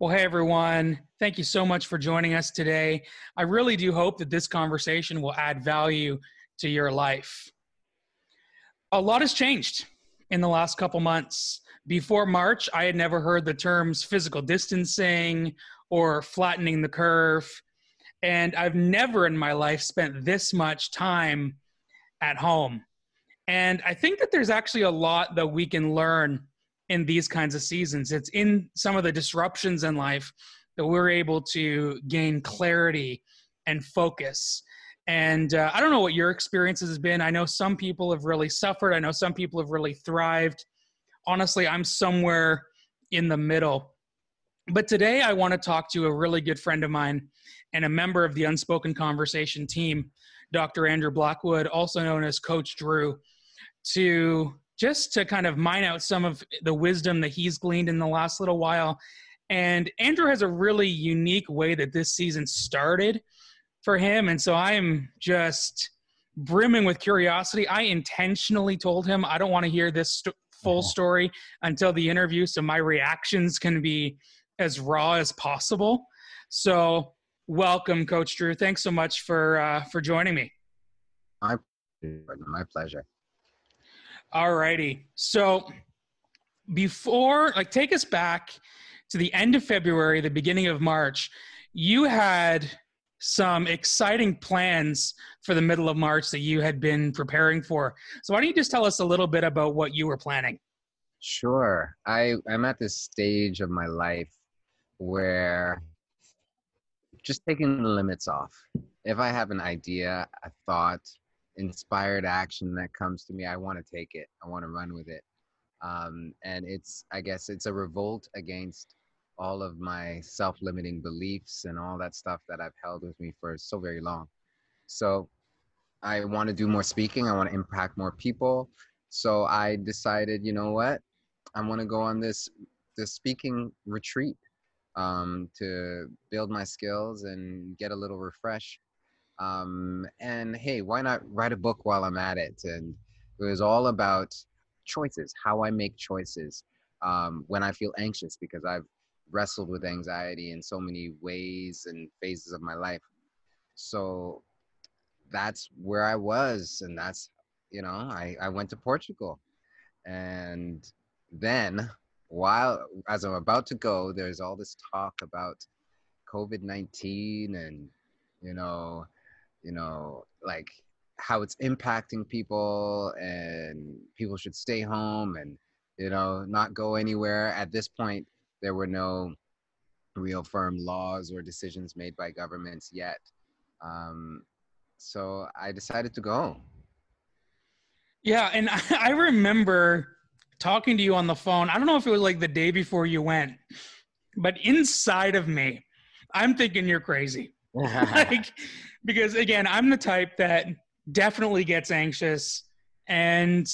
Well, hey, everyone. Thank you so much for joining us today. I really do hope that this conversation will add value to your life. A lot has changed in the last couple months. Before March, I had never heard the terms physical distancing or flattening the curve. And I've never in my life spent this much time at home. And I think that there's actually a lot that we can learn in these kinds of seasons. It's in some of the disruptions in life that we're able to gain clarity and focus. And uh, I don't know what your experiences has been. I know some people have really suffered. I know some people have really thrived. Honestly, I'm somewhere in the middle. But today I want to talk to a really good friend of mine and a member of the Unspoken Conversation team, Dr. Andrew Blackwood, also known as Coach Drew, to just to kind of mine out some of the wisdom that he's gleaned in the last little while. And Andrew has a really unique way that this season started for him. And so I am just brimming with curiosity. I intentionally told him I don't want to hear this st- full uh-huh. story until the interview, so my reactions can be as raw as possible. So, welcome, Coach Drew. Thanks so much for uh, for joining me. My my pleasure. All righty. So before, like, take us back to the end of February, the beginning of March. You had some exciting plans for the middle of March that you had been preparing for. So why don't you just tell us a little bit about what you were planning? Sure. I, I'm at this stage of my life where just taking the limits off. If I have an idea, a thought, inspired action that comes to me, I want to take it. I want to run with it. Um, and it's, I guess, it's a revolt against all of my self-limiting beliefs and all that stuff that I've held with me for so very long. So I want to do more speaking. I want to impact more people. So I decided, you know what? I want to go on this this speaking retreat um, to build my skills and get a little refresh um, and hey, why not write a book while I'm at it? And it was all about choices, how I make choices um, when I feel anxious because I've wrestled with anxiety in so many ways and phases of my life. So that's where I was. And that's, you know, I, I went to Portugal. And then while, as I'm about to go, there's all this talk about COVID 19 and, you know, you know, like how it's impacting people and people should stay home and, you know, not go anywhere. At this point, there were no real firm laws or decisions made by governments yet. Um, so I decided to go. Yeah, and I remember talking to you on the phone. I don't know if it was like the day before you went, but inside of me, I'm thinking you're crazy. like because again, I'm the type that definitely gets anxious and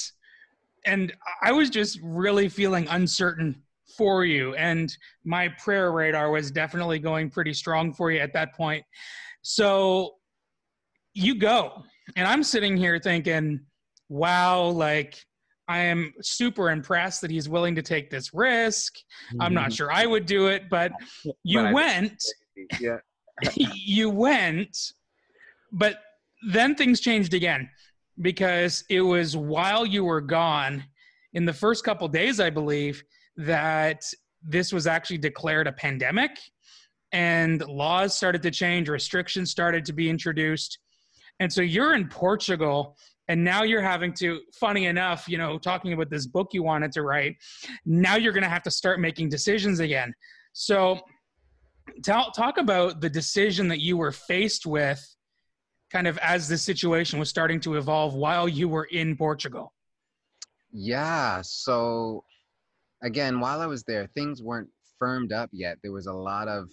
and I was just really feeling uncertain for you and my prayer radar was definitely going pretty strong for you at that point. So you go and I'm sitting here thinking, wow, like I am super impressed that he's willing to take this risk. Mm-hmm. I'm not mm-hmm. sure I would do it, but you but went. Yeah. you went but then things changed again because it was while you were gone in the first couple days i believe that this was actually declared a pandemic and laws started to change restrictions started to be introduced. And so you're in portugal and now you're having to funny enough you know talking about this book you wanted to write now you're going to have to start making decisions again. So tell, talk about the decision that you were faced with kind of as the situation was starting to evolve while you were in Portugal? Yeah. So, again, while I was there, things weren't firmed up yet. There was a lot of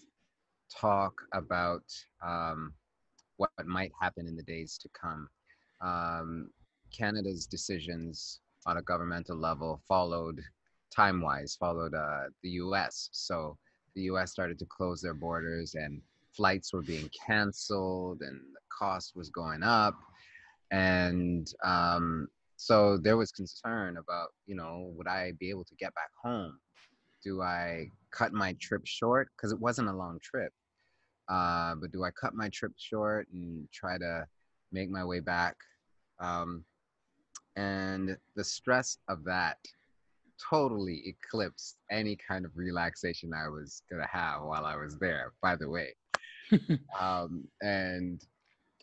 talk about um, what might happen in the days to come. Um, Canada's decisions on a governmental level followed time wise, followed uh, the US. So, the US started to close their borders and flights were being canceled and the cost was going up and um, so there was concern about you know would i be able to get back home do i cut my trip short because it wasn't a long trip. Uh, but do I cut my trip short and try to make my way back? Um, and the stress of that totally eclipsed any kind of relaxation I was gonna have while I was there. By the way, um, and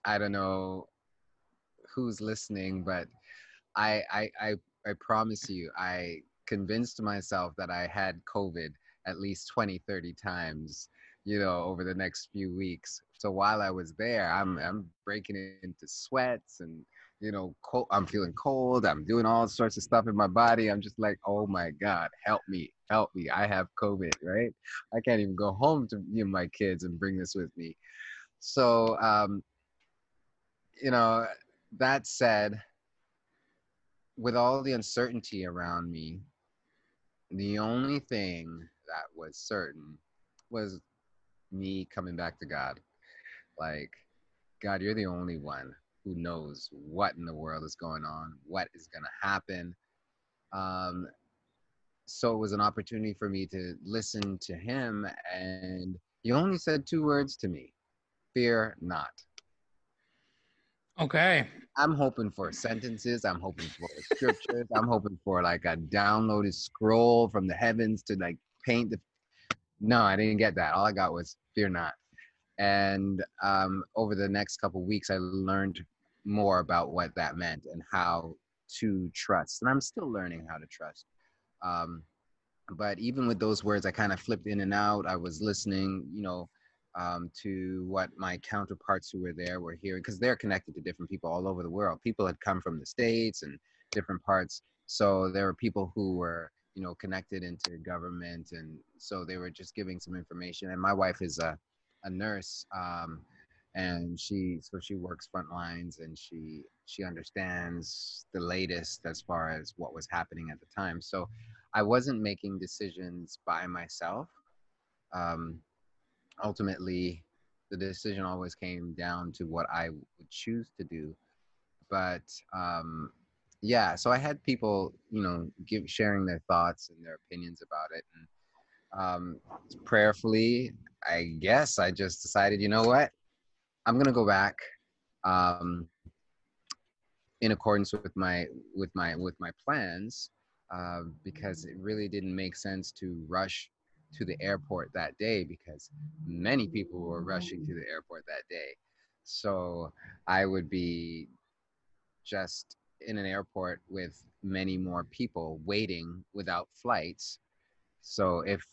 I don't know who's listening, but I, I I I promise you, I convinced myself that I had COVID at least 20, 30 times, you know, over the next few weeks. So while I was there, I'm I'm breaking into sweats and you know, cold, I'm feeling cold. I'm doing all sorts of stuff in my body. I'm just like, oh my God, help me, help me. I have COVID, right? I can't even go home to you know, my kids and bring this with me. So, um, you know, that said, with all the uncertainty around me, the only thing that was certain was me coming back to God. Like, God, you're the only one who knows what in the world is going on, what is going to happen. Um, so it was an opportunity for me to listen to him, and he only said two words to me fear not. Okay. I'm hoping for sentences. I'm hoping for scriptures. I'm hoping for like a downloaded scroll from the heavens to like paint the. No, I didn't get that. All I got was fear not. And um, over the next couple weeks, I learned more about what that meant and how to trust. And I'm still learning how to trust. Um, but even with those words, I kind of flipped in and out. I was listening, you know, um, to what my counterparts who were there were hearing because they're connected to different people all over the world. People had come from the states and different parts, so there were people who were you know connected into government, and so they were just giving some information. And my wife is a a nurse, um, and she so she works front lines and she she understands the latest as far as what was happening at the time. So I wasn't making decisions by myself. Um, ultimately the decision always came down to what I would choose to do. But um, yeah, so I had people, you know, give sharing their thoughts and their opinions about it, and um, prayerfully, I guess I just decided, you know what, I'm gonna go back, um, in accordance with my with my with my plans, uh, because it really didn't make sense to rush to the airport that day because many people were rushing to the airport that day. So I would be just in an airport with many more people waiting without flights. So if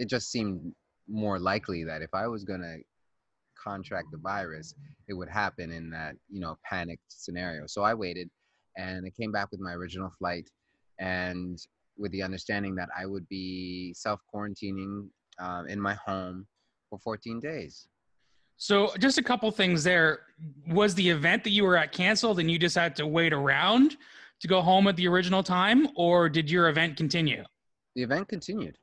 it just seemed more likely that if I was going to contract the virus, it would happen in that, you know, panicked scenario. So I waited and I came back with my original flight and with the understanding that I would be self quarantining uh, in my home for 14 days. So, just a couple things there. Was the event that you were at canceled and you just had to wait around to go home at the original time, or did your event continue? The event continued.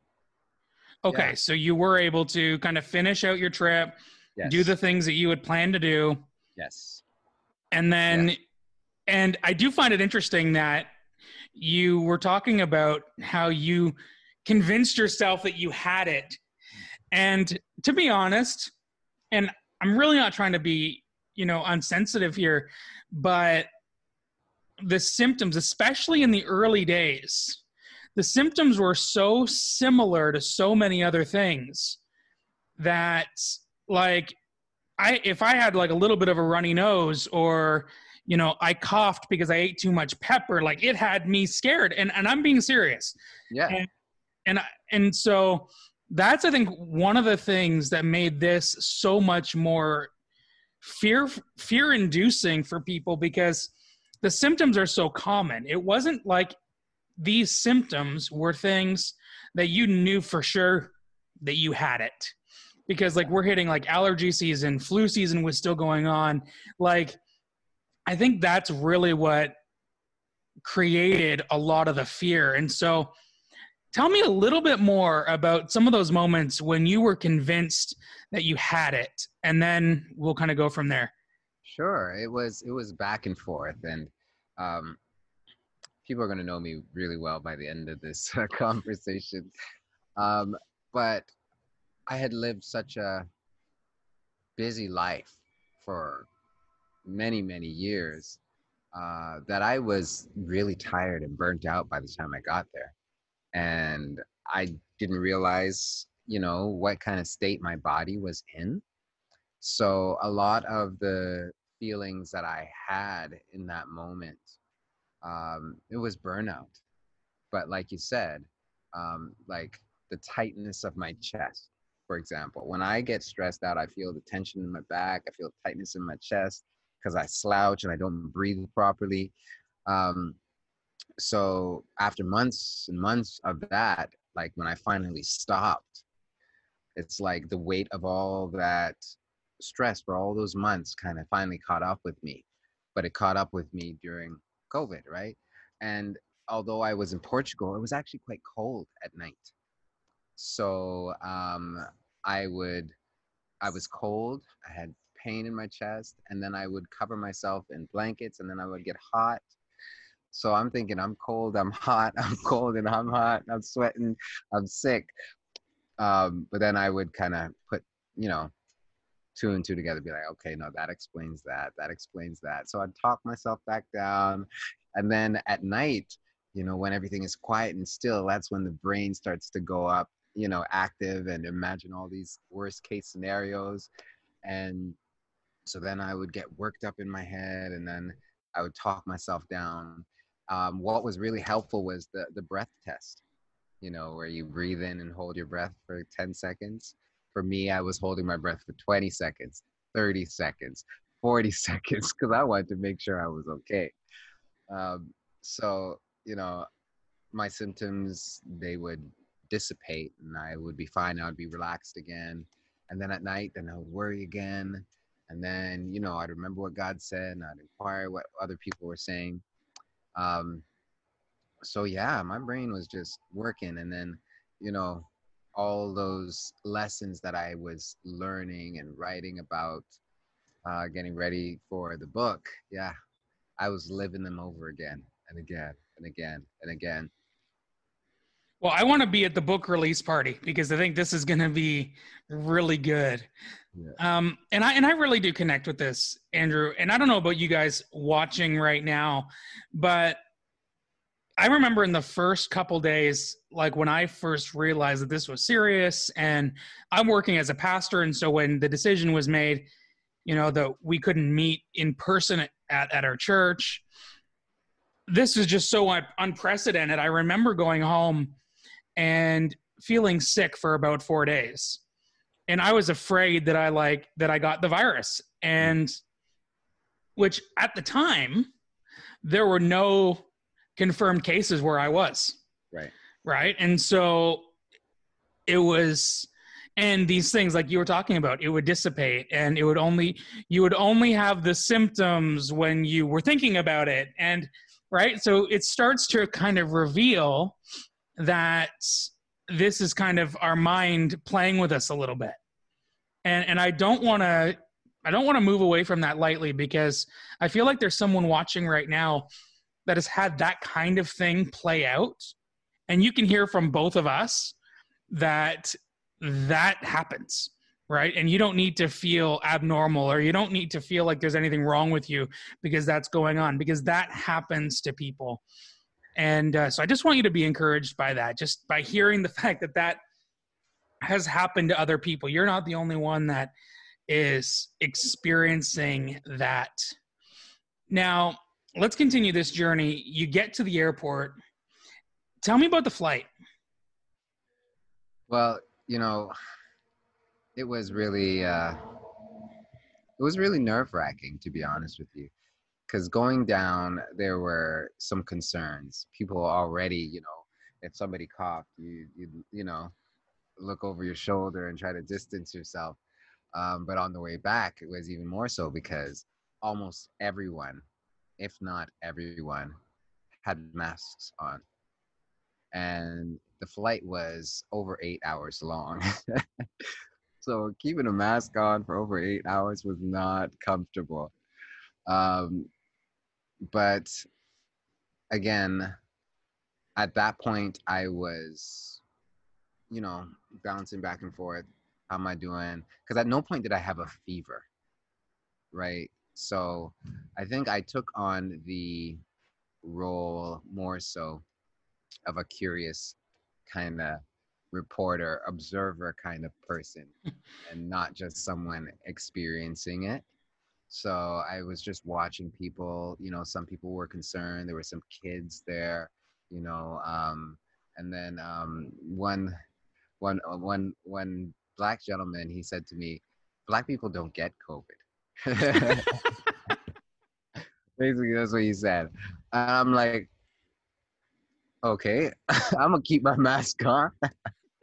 Okay, yeah. so you were able to kind of finish out your trip, yes. do the things that you had planned to do. Yes. And then, yes. and I do find it interesting that you were talking about how you convinced yourself that you had it. And to be honest, and I'm really not trying to be, you know, unsensitive here, but the symptoms, especially in the early days, the symptoms were so similar to so many other things that like I if I had like a little bit of a runny nose or you know, I coughed because I ate too much pepper. Like it had me scared, and and I'm being serious. Yeah. And and, and so that's I think one of the things that made this so much more fear fear inducing for people because the symptoms are so common. It wasn't like these symptoms were things that you knew for sure that you had it because like we're hitting like allergy season flu season was still going on like I think that's really what created a lot of the fear. And so, tell me a little bit more about some of those moments when you were convinced that you had it, and then we'll kind of go from there. Sure, it was it was back and forth, and um, people are going to know me really well by the end of this uh, conversation. Um, but I had lived such a busy life for many, many years uh, that I was really tired and burnt out by the time I got there. And I didn't realize, you know, what kind of state my body was in. So a lot of the feelings that I had in that moment, um, it was burnout. But like you said, um, like the tightness of my chest, for example. When I get stressed out, I feel the tension in my back, I feel tightness in my chest because I slouch and I don't breathe properly. Um, so after months and months of that, like when I finally stopped, it's like the weight of all that stress for all those months kind of finally caught up with me. But it caught up with me during COVID, right? And although I was in Portugal, it was actually quite cold at night. So um, I would, I was cold. I had pain in my chest, and then I would cover myself in blankets, and then I would get hot. So I'm thinking, I'm cold, I'm hot, I'm cold, and I'm hot, I'm sweating, I'm sick. Um, but then I would kind of put, you know, two and two together, be like, okay, no, that explains that, that explains that. So I'd talk myself back down. And then at night, you know, when everything is quiet and still, that's when the brain starts to go up, you know, active and imagine all these worst case scenarios. And so then I would get worked up in my head and then I would talk myself down. Um, what was really helpful was the, the breath test, you know, where you breathe in and hold your breath for 10 seconds. For me, I was holding my breath for 20 seconds, 30 seconds, 40 seconds, because I wanted to make sure I was okay. Um, so, you know, my symptoms, they would dissipate and I would be fine. I would be relaxed again. And then at night, then I would worry again and then you know i'd remember what god said and i'd inquire what other people were saying um, so yeah my brain was just working and then you know all those lessons that i was learning and writing about uh, getting ready for the book yeah i was living them over again and again and again and again well, I want to be at the book release party because I think this is going to be really good. Yeah. Um, and I and I really do connect with this, Andrew. And I don't know about you guys watching right now, but I remember in the first couple days, like when I first realized that this was serious, and I'm working as a pastor, and so when the decision was made, you know, that we couldn't meet in person at, at our church, this is just so un- unprecedented. I remember going home and feeling sick for about four days. And i was afraid that i like that i got the virus. And which at the time there were no confirmed cases where i was. Right. Right? And so it was and these things like you were talking about it would dissipate and it would only you would only have the symptoms when you were thinking about it. And right? So it starts to kind of reveal that this is kind of our mind playing with us a little bit. And and i don't want to i don't want to move away from that lightly because i feel like there's someone watching right now that has had that kind of thing play out and you can hear from both of us that that happens right and you don't need to feel abnormal or you don't need to feel like there's anything wrong with you because that's going on because that happens to people and uh, so I just want you to be encouraged by that, just by hearing the fact that that has happened to other people. You're not the only one that is experiencing that. Now, let's continue this journey. You get to the airport. Tell me about the flight. Well, you know, it was really uh it was really nerve wracking to be honest with you because going down there were some concerns people already you know if somebody coughed you you you know look over your shoulder and try to distance yourself um, but on the way back it was even more so because almost everyone if not everyone had masks on and the flight was over eight hours long so keeping a mask on for over eight hours was not comfortable um, but again, at that point, I was you know, bouncing back and forth. How am I doing? Because at no point did I have a fever, right? So I think I took on the role more so of a curious kind of reporter, observer kind of person, and not just someone experiencing it. So I was just watching people, you know, some people were concerned. There were some kids there, you know, um, and then um, one, one, uh, one, one black gentleman, he said to me, black people don't get COVID. Basically, that's what he said. I'm like, okay, I'm gonna keep my mask on.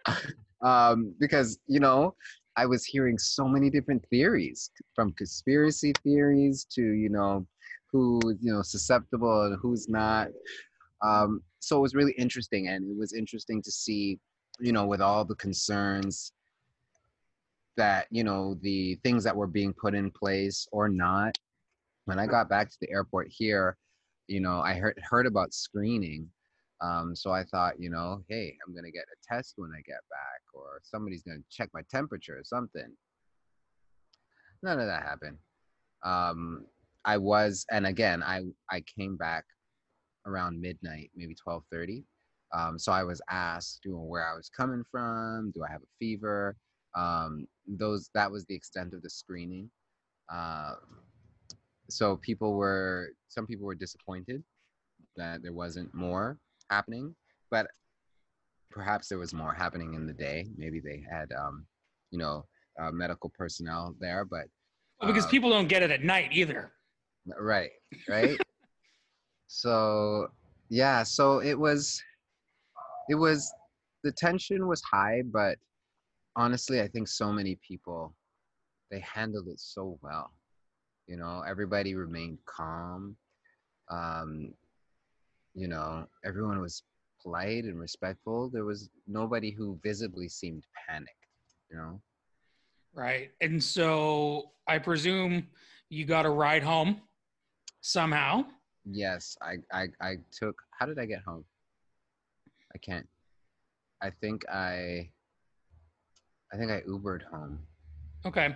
um, because, you know, I was hearing so many different theories from conspiracy theories to, you know, who, you know, susceptible and who's not. Um, so it was really interesting. And it was interesting to see, you know, with all the concerns that, you know, the things that were being put in place or not. When I got back to the airport here, you know, I heard heard about screening um, so I thought, you know, hey, I'm gonna get a test when I get back, or somebody's gonna check my temperature or something. None of that happened. Um, I was, and again, I I came back around midnight, maybe 12:30. Um, so I was asked, you know, where I was coming from. Do I have a fever? Um, those that was the extent of the screening. Uh, so people were, some people were disappointed that there wasn't more happening, but perhaps there was more happening in the day. Maybe they had, um, you know, uh, medical personnel there, but well, because uh, people don't get it at night either. Right, right. so yeah, so it was, it was, the tension was high, but honestly, I think so many people, they handled it so well. You know, everybody remained calm. Um, you know, everyone was polite and respectful. There was nobody who visibly seemed panicked, you know? Right. And so I presume you got a ride home somehow. Yes, I, I, I took, how did I get home? I can't, I think I, I think I Ubered home. Okay. And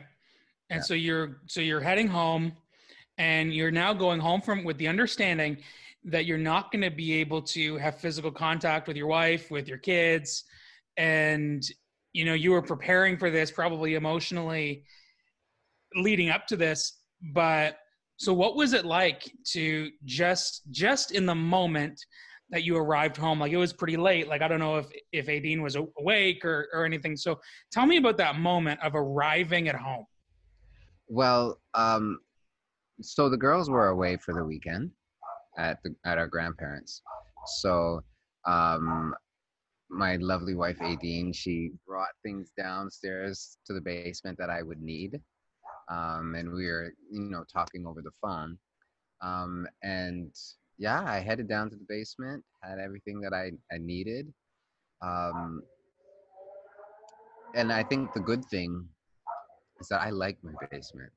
yeah. so you're, so you're heading home and you're now going home from with the understanding that you're not going to be able to have physical contact with your wife, with your kids, and you know you were preparing for this probably emotionally leading up to this. But so, what was it like to just just in the moment that you arrived home? Like it was pretty late. Like I don't know if if adine was awake or or anything. So tell me about that moment of arriving at home. Well, um, so the girls were away for the weekend at the at our grandparents. So um, my lovely wife adine she brought things downstairs to the basement that I would need, um, and we were you know talking over the phone, um, and yeah, I headed down to the basement, had everything that I I needed, um, and I think the good thing is that I like my basement.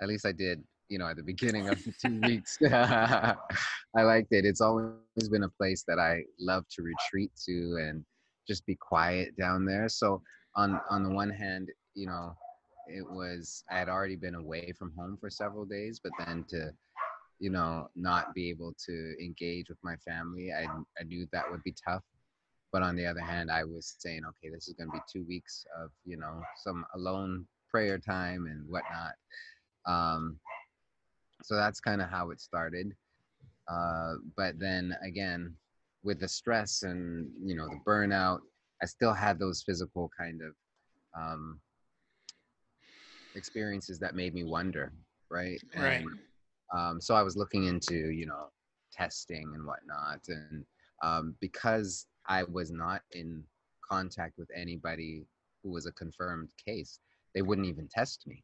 At least I did you know, at the beginning of the two weeks. I liked it. It's always been a place that I love to retreat to and just be quiet down there. So on on the one hand, you know, it was I had already been away from home for several days, but then to you know not be able to engage with my family, I I knew that would be tough. But on the other hand, I was saying, okay, this is going to be two weeks of you know some alone prayer time and whatnot. Um, so that's kind of how it started uh, but then again with the stress and you know the burnout i still had those physical kind of um, experiences that made me wonder right right um, so i was looking into you know testing and whatnot and um, because i was not in contact with anybody who was a confirmed case they wouldn't even test me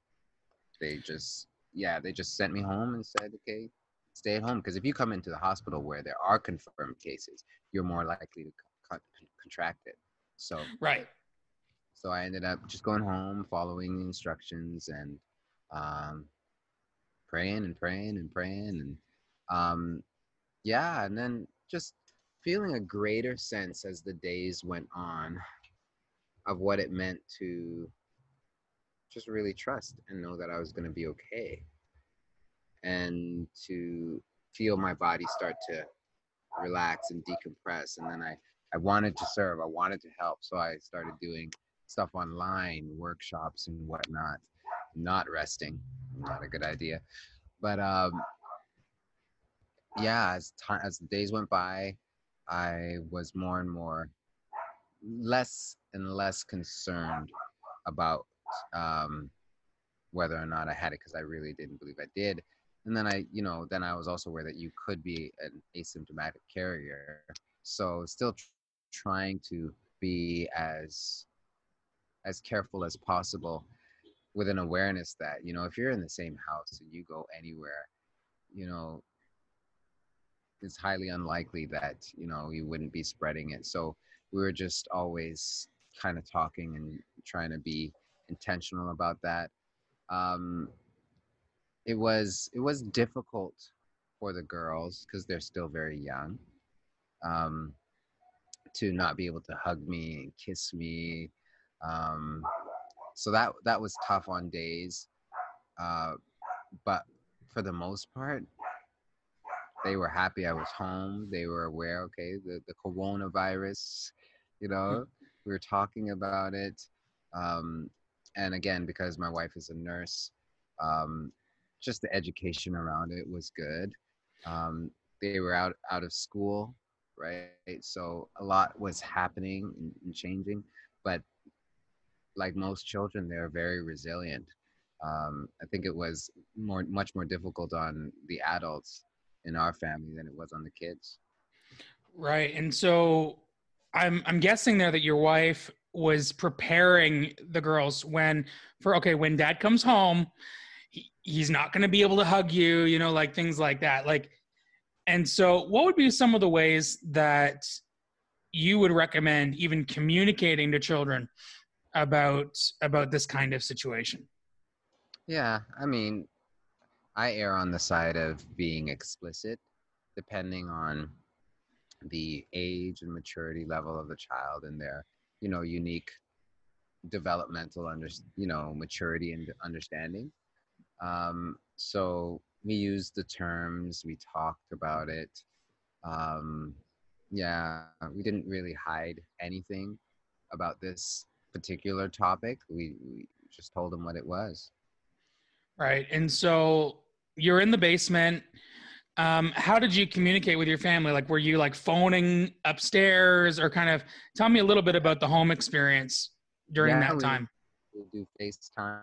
they just yeah, they just sent me home and said, okay, stay at home. Because if you come into the hospital where there are confirmed cases, you're more likely to con- contract it. So right. So I ended up just going home, following the instructions, and um, praying and praying and praying, and um, yeah, and then just feeling a greater sense as the days went on of what it meant to just really trust and know that I was going to be okay. And to feel my body start to relax and decompress and then I I wanted to serve I wanted to help so I started doing stuff online workshops and whatnot not resting not a good idea but um yeah as time as the days went by I was more and more less and less concerned about um, whether or not I had it because I really didn't believe I did. And then I, you know, then I was also aware that you could be an asymptomatic carrier. So still tr- trying to be as as careful as possible with an awareness that you know if you're in the same house and you go anywhere you know it's highly unlikely that you know you wouldn't be spreading it so we were just always kind of talking and trying to be intentional about that. Um, it was it was difficult for the girls because they're still very young um, to not be able to hug me and kiss me. Um, so that that was tough on days, uh, but for the most part, they were happy I was home. They were aware, okay, the, the coronavirus, you know, mm-hmm. we were talking about it. Um, and again, because my wife is a nurse, um, just the education around it was good. Um, they were out, out of school, right? So a lot was happening and changing, but like most children, they're very resilient. Um, I think it was more, much more difficult on the adults in our family than it was on the kids. Right. And so I'm I'm guessing there that your wife was preparing the girls when for okay, when dad comes home, he, he's not going to be able to hug you, you know, like things like that. Like and so what would be some of the ways that you would recommend even communicating to children about about this kind of situation? Yeah, I mean, I err on the side of being explicit, depending on the age and maturity level of the child and their, you know, unique developmental under, you know, maturity and understanding. Um, so we used the terms, we talked about it. Um, yeah, we didn't really hide anything about this particular topic. We, we just told them what it was. Right. And so you're in the basement. Um, how did you communicate with your family? Like, were you like phoning upstairs or kind of tell me a little bit about the home experience during yeah, that time? We do FaceTime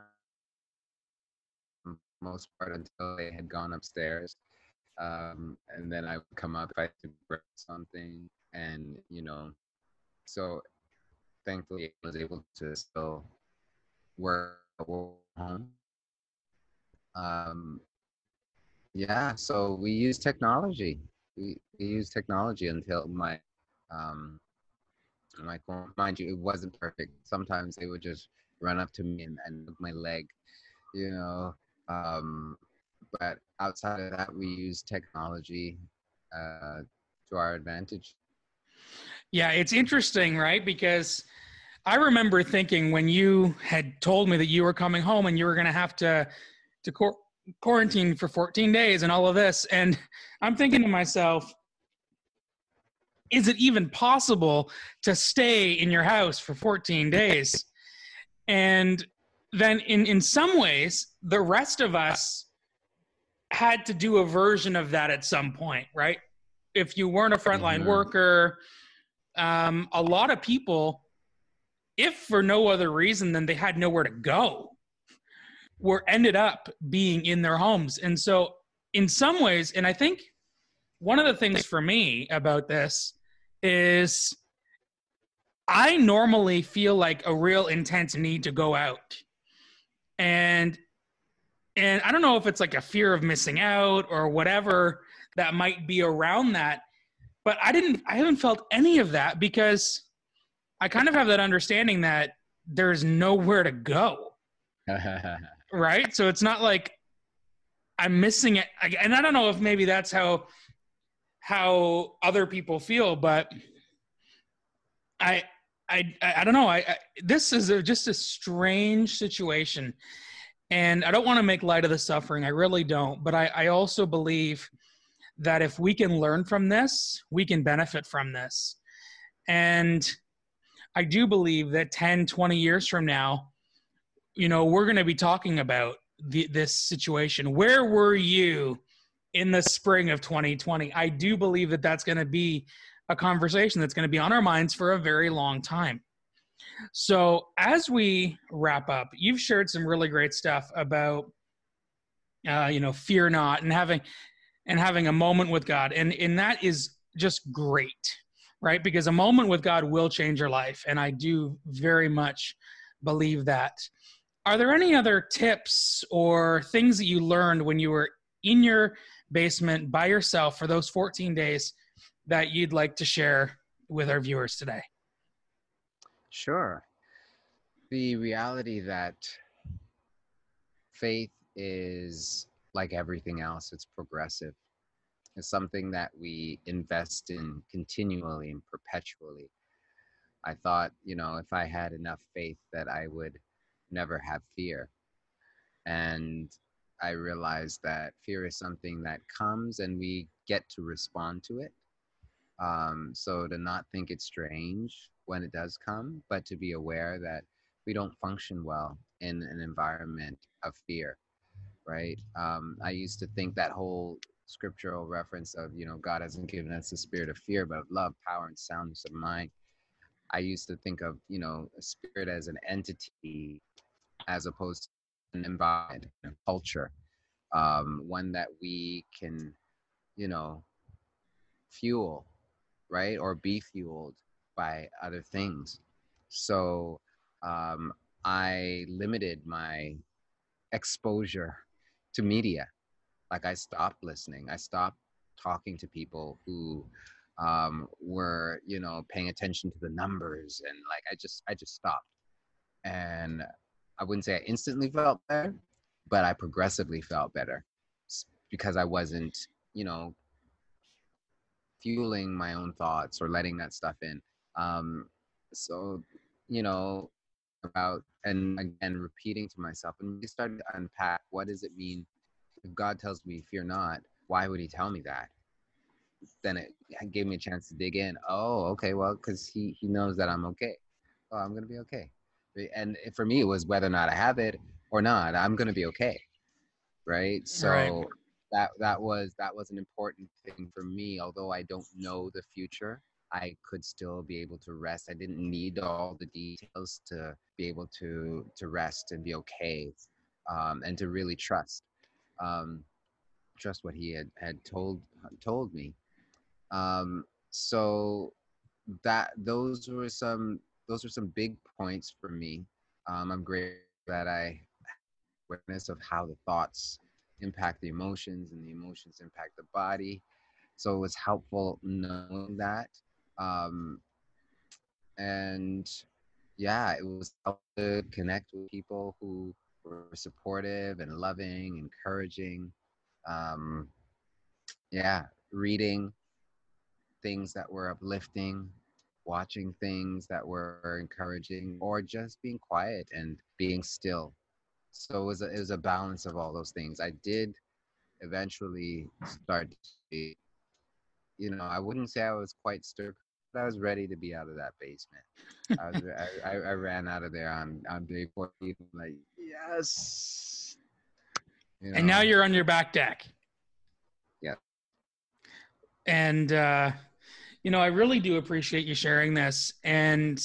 most part until they had gone upstairs. Um, and then I would come up if I had to something and, you know, so thankfully was able to still work home um, yeah, so we use technology. We, we use technology until my um, my mind you, it wasn't perfect. Sometimes they would just run up to me and, and my leg, you know. Um, but outside of that, we use technology uh, to our advantage. Yeah, it's interesting, right? Because I remember thinking when you had told me that you were coming home and you were going to have to to qu- quarantine for 14 days and all of this. And I'm thinking to myself, is it even possible to stay in your house for 14 days? And then, in, in some ways, the rest of us had to do a version of that at some point, right? If you weren't a frontline mm-hmm. worker, um, a lot of people, if for no other reason than they had nowhere to go, were ended up being in their homes. And so, in some ways, and I think one of the things for me about this is I normally feel like a real intense need to go out. And and I don't know if it's like a fear of missing out or whatever that might be around that, but I didn't I haven't felt any of that because I kind of have that understanding that there's nowhere to go. right? So it's not like I'm missing it. And I don't know if maybe that's how how other people feel, but I I, I, don't know. I, I this is a, just a strange situation, and I don't want to make light of the suffering. I really don't. But I, I also believe that if we can learn from this, we can benefit from this. And I do believe that 10, 20 years from now, you know, we're going to be talking about the, this situation. Where were you in the spring of 2020? I do believe that that's going to be a conversation that's going to be on our minds for a very long time. So, as we wrap up, you've shared some really great stuff about, uh, you know, fear not and having and having a moment with God, and and that is just great, right? Because a moment with God will change your life, and I do very much believe that. Are there any other tips or things that you learned when you were in your basement by yourself for those 14 days that you'd like to share with our viewers today? Sure. The reality that faith is like everything else, it's progressive. It's something that we invest in continually and perpetually. I thought, you know, if I had enough faith that I would never have fear. And I realized that fear is something that comes and we get to respond to it. Um, so to not think it's strange when it does come, but to be aware that we don't function well in an environment of fear, right? Um, I used to think that whole scriptural reference of, you know, God hasn't given us the spirit of fear, but love, power, and soundness of mind. I used to think of, you know, a spirit as an entity as opposed to an environment, a culture, um, one that we can, you know, fuel right? Or be fueled by other things. So um, I limited my exposure to media. Like I stopped listening. I stopped talking to people who um, were, you know, paying attention to the numbers, and like I just, I just stopped. And I wouldn't say I instantly felt better, but I progressively felt better because I wasn't, you know, fueling my own thoughts or letting that stuff in. Um, so, you know, about and again repeating to myself and we started to unpack what does it mean if God tells me fear not, why would he tell me that? Then it gave me a chance to dig in. Oh, okay, well, because he he knows that I'm okay. Oh, I'm gonna be okay. And for me, it was whether or not I have it or not, I'm gonna be okay. Right. So right that that was that was an important thing for me although i don't know the future i could still be able to rest i didn't need all the details to be able to to rest and be okay um, and to really trust um, trust what he had had told told me um, so that those were some those were some big points for me um, i'm great that i awareness of how the thoughts impact the emotions and the emotions impact the body. So it was helpful knowing that. Um, and yeah, it was helpful to connect with people who were supportive and loving, encouraging. Um, yeah, reading things that were uplifting, watching things that were encouraging, or just being quiet and being still so it was a, it was a balance of all those things. I did eventually start to be, you know, I wouldn't say I was quite stir, but I was ready to be out of that basement. I was I, I, ran out of there on on day 14, like yes. You know? And now you're on your back deck. Yeah. And uh, you know, I really do appreciate you sharing this, and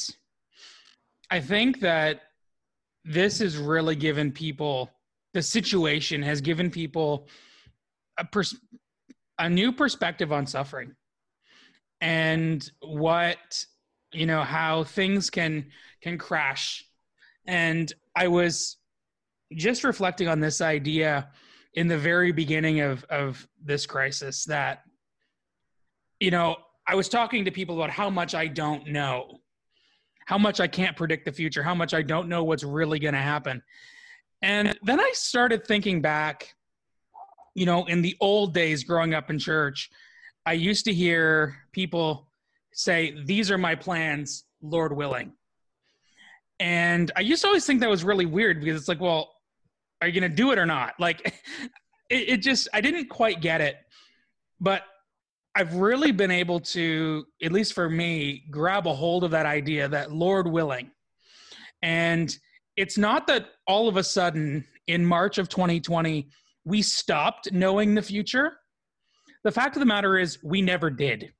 I think that this has really given people the situation has given people a pers- a new perspective on suffering and what you know how things can can crash and i was just reflecting on this idea in the very beginning of of this crisis that you know i was talking to people about how much i don't know how much I can't predict the future, how much I don't know what's really going to happen. And then I started thinking back, you know, in the old days growing up in church, I used to hear people say, These are my plans, Lord willing. And I used to always think that was really weird because it's like, well, are you going to do it or not? Like, it, it just, I didn't quite get it. But I've really been able to, at least for me, grab a hold of that idea that Lord willing. And it's not that all of a sudden in March of 2020, we stopped knowing the future. The fact of the matter is, we never did.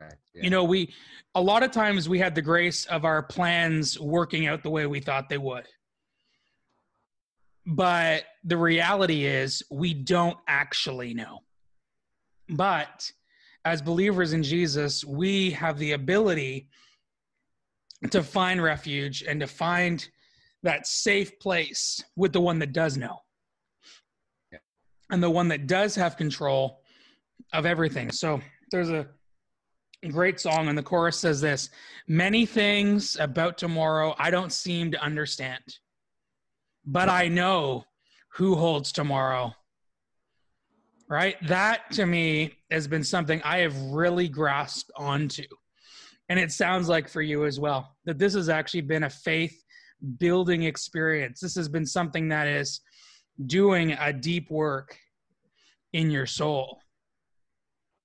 Right, yeah. You know, we, a lot of times we had the grace of our plans working out the way we thought they would. But the reality is, we don't actually know. But as believers in Jesus, we have the ability to find refuge and to find that safe place with the one that does know. Yeah. And the one that does have control of everything. So there's a great song, and the chorus says this Many things about tomorrow I don't seem to understand, but I know who holds tomorrow right? That to me has been something I have really grasped onto. And it sounds like for you as well that this has actually been a faith building experience. This has been something that is doing a deep work in your soul.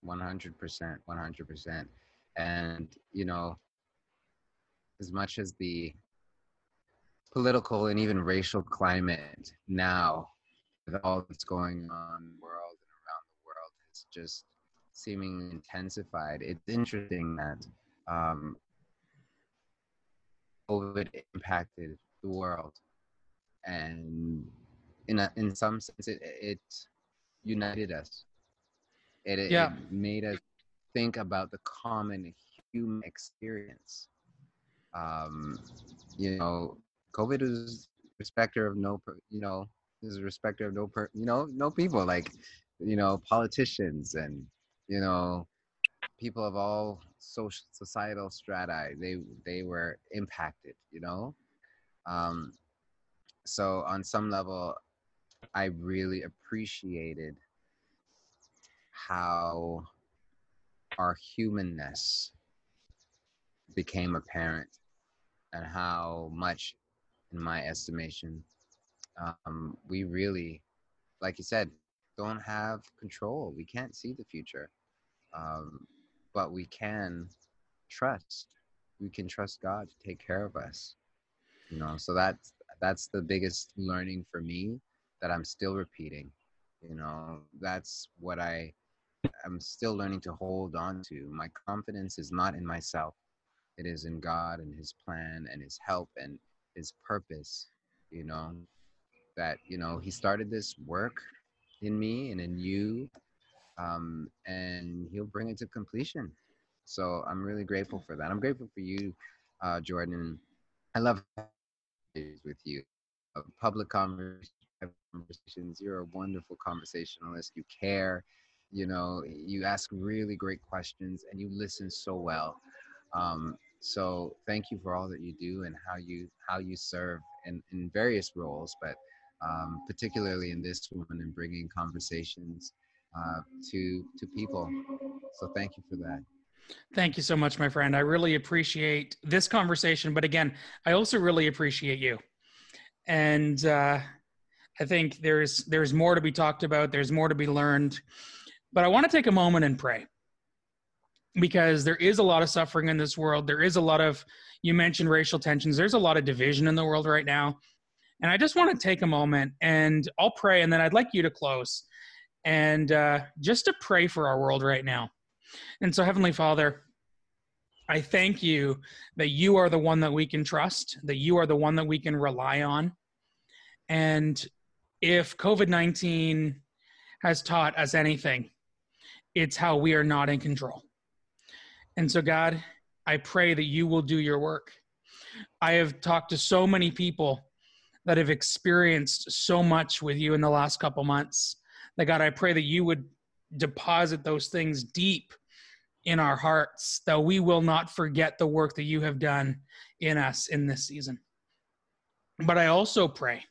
100%. 100%. And, you know, as much as the political and even racial climate now, with all that's going on in the world, and around the world has just seeming intensified. It's interesting that um, COVID impacted the world, and in a, in some sense, it, it united us. It, yeah. it made us think about the common human experience. Um, you know, COVID was respecter of no, you know, is a respecter of no, per, you know, no people. Like you know, politicians and, you know, people of all social societal strata, they, they were impacted, you know? Um, so on some level, I really appreciated how our humanness became apparent and how much, in my estimation, um, we really, like you said, don't have control. We can't see the future, um, but we can trust. We can trust God to take care of us. You know, so that's that's the biggest learning for me that I'm still repeating. You know, that's what I I'm still learning to hold on to. My confidence is not in myself. It is in God and his plan and his help and his purpose, you know, that, you know, he started this work in me and in you um, and he'll bring it to completion. So i'm really grateful for that. I'm grateful for you uh, jordan. I love with you. Uh, public conversations you're a wonderful conversationalist. You care you know you ask really great questions and you listen so well. Um, so thank you for all that you do and how you how you serve in, in various roles but um, particularly in this one and bringing conversations uh, to to people. So thank you for that. Thank you so much, my friend. I really appreciate this conversation, but again, I also really appreciate you. And uh, I think there's there's more to be talked about. There's more to be learned. But I want to take a moment and pray because there is a lot of suffering in this world. There is a lot of you mentioned racial tensions. There's a lot of division in the world right now. And I just want to take a moment and I'll pray, and then I'd like you to close and uh, just to pray for our world right now. And so, Heavenly Father, I thank you that you are the one that we can trust, that you are the one that we can rely on. And if COVID 19 has taught us anything, it's how we are not in control. And so, God, I pray that you will do your work. I have talked to so many people that have experienced so much with you in the last couple months. That God, I pray that you would deposit those things deep in our hearts, that we will not forget the work that you have done in us in this season. But I also pray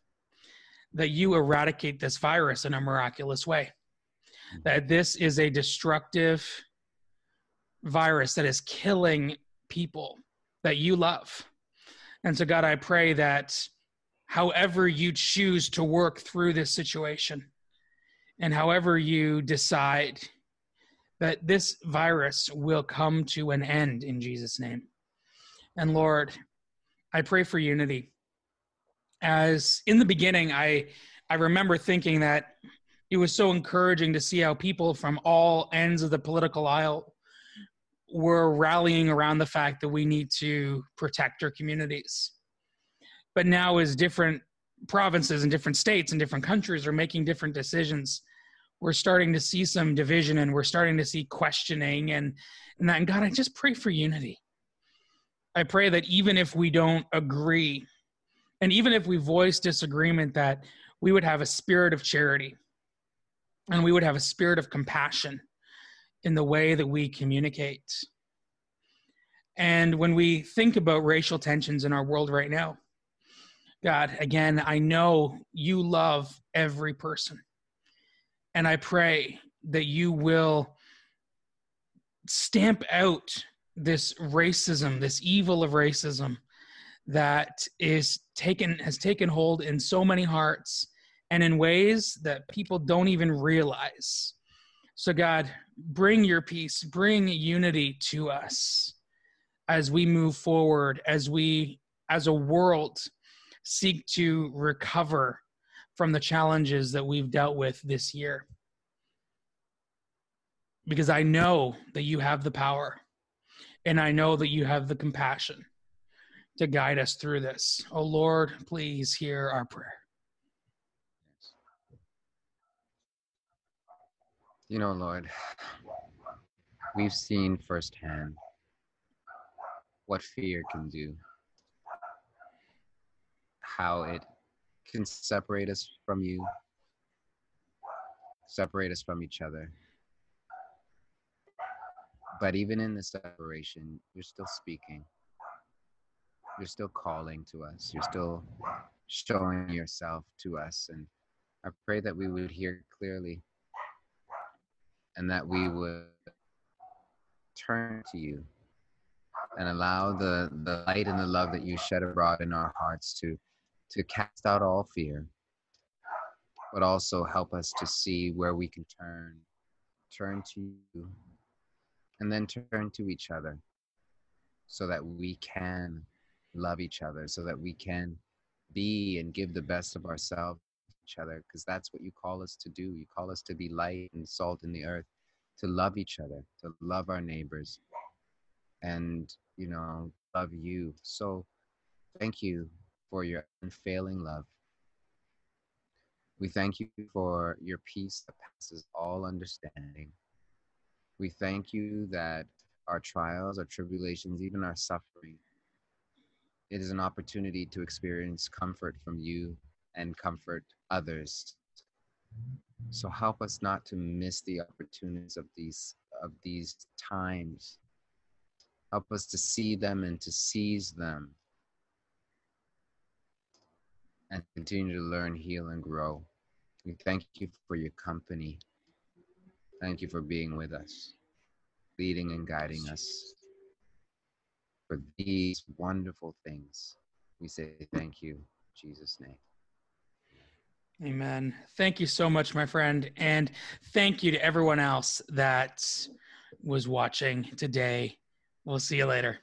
that you eradicate this virus in a miraculous way, that this is a destructive virus that is killing people that you love. And so, God, I pray that however you choose to work through this situation and however you decide that this virus will come to an end in Jesus' name. And Lord, I pray for unity. As in the beginning, I I remember thinking that it was so encouraging to see how people from all ends of the political aisle were rallying around the fact that we need to protect our communities. But now, as different provinces and different states and different countries are making different decisions, we're starting to see some division and we're starting to see questioning and and that and God, I just pray for unity. I pray that even if we don't agree, and even if we voice disagreement, that we would have a spirit of charity and we would have a spirit of compassion in the way that we communicate. And when we think about racial tensions in our world right now, God, again, I know you love every person. And I pray that you will stamp out this racism, this evil of racism that is taken has taken hold in so many hearts and in ways that people don't even realize. So, God, bring your peace, bring unity to us as we move forward, as we, as a world, seek to recover from the challenges that we've dealt with this year. Because I know that you have the power and I know that you have the compassion to guide us through this. Oh Lord, please hear our prayer. You know, Lord, we've seen firsthand what fear can do, how it can separate us from you, separate us from each other. But even in the separation, you're still speaking. You're still calling to us. You're still showing yourself to us. And I pray that we would hear clearly and that we would turn to you and allow the, the light and the love that you shed abroad in our hearts to, to cast out all fear, but also help us to see where we can turn, turn to you, and then turn to each other so that we can love each other, so that we can be and give the best of ourselves each other because that's what you call us to do. You call us to be light and salt in the earth, to love each other, to love our neighbors, and, you know, love you. So thank you for your unfailing love. We thank you for your peace that passes all understanding. We thank you that our trials, our tribulations, even our suffering, it is an opportunity to experience comfort from you and comfort others. So help us not to miss the opportunities of these of these times. Help us to see them and to seize them. And continue to learn, heal, and grow. We thank you for your company. Thank you for being with us, leading and guiding us for these wonderful things. We say thank you, Jesus' name. Amen. Thank you so much, my friend. And thank you to everyone else that was watching today. We'll see you later.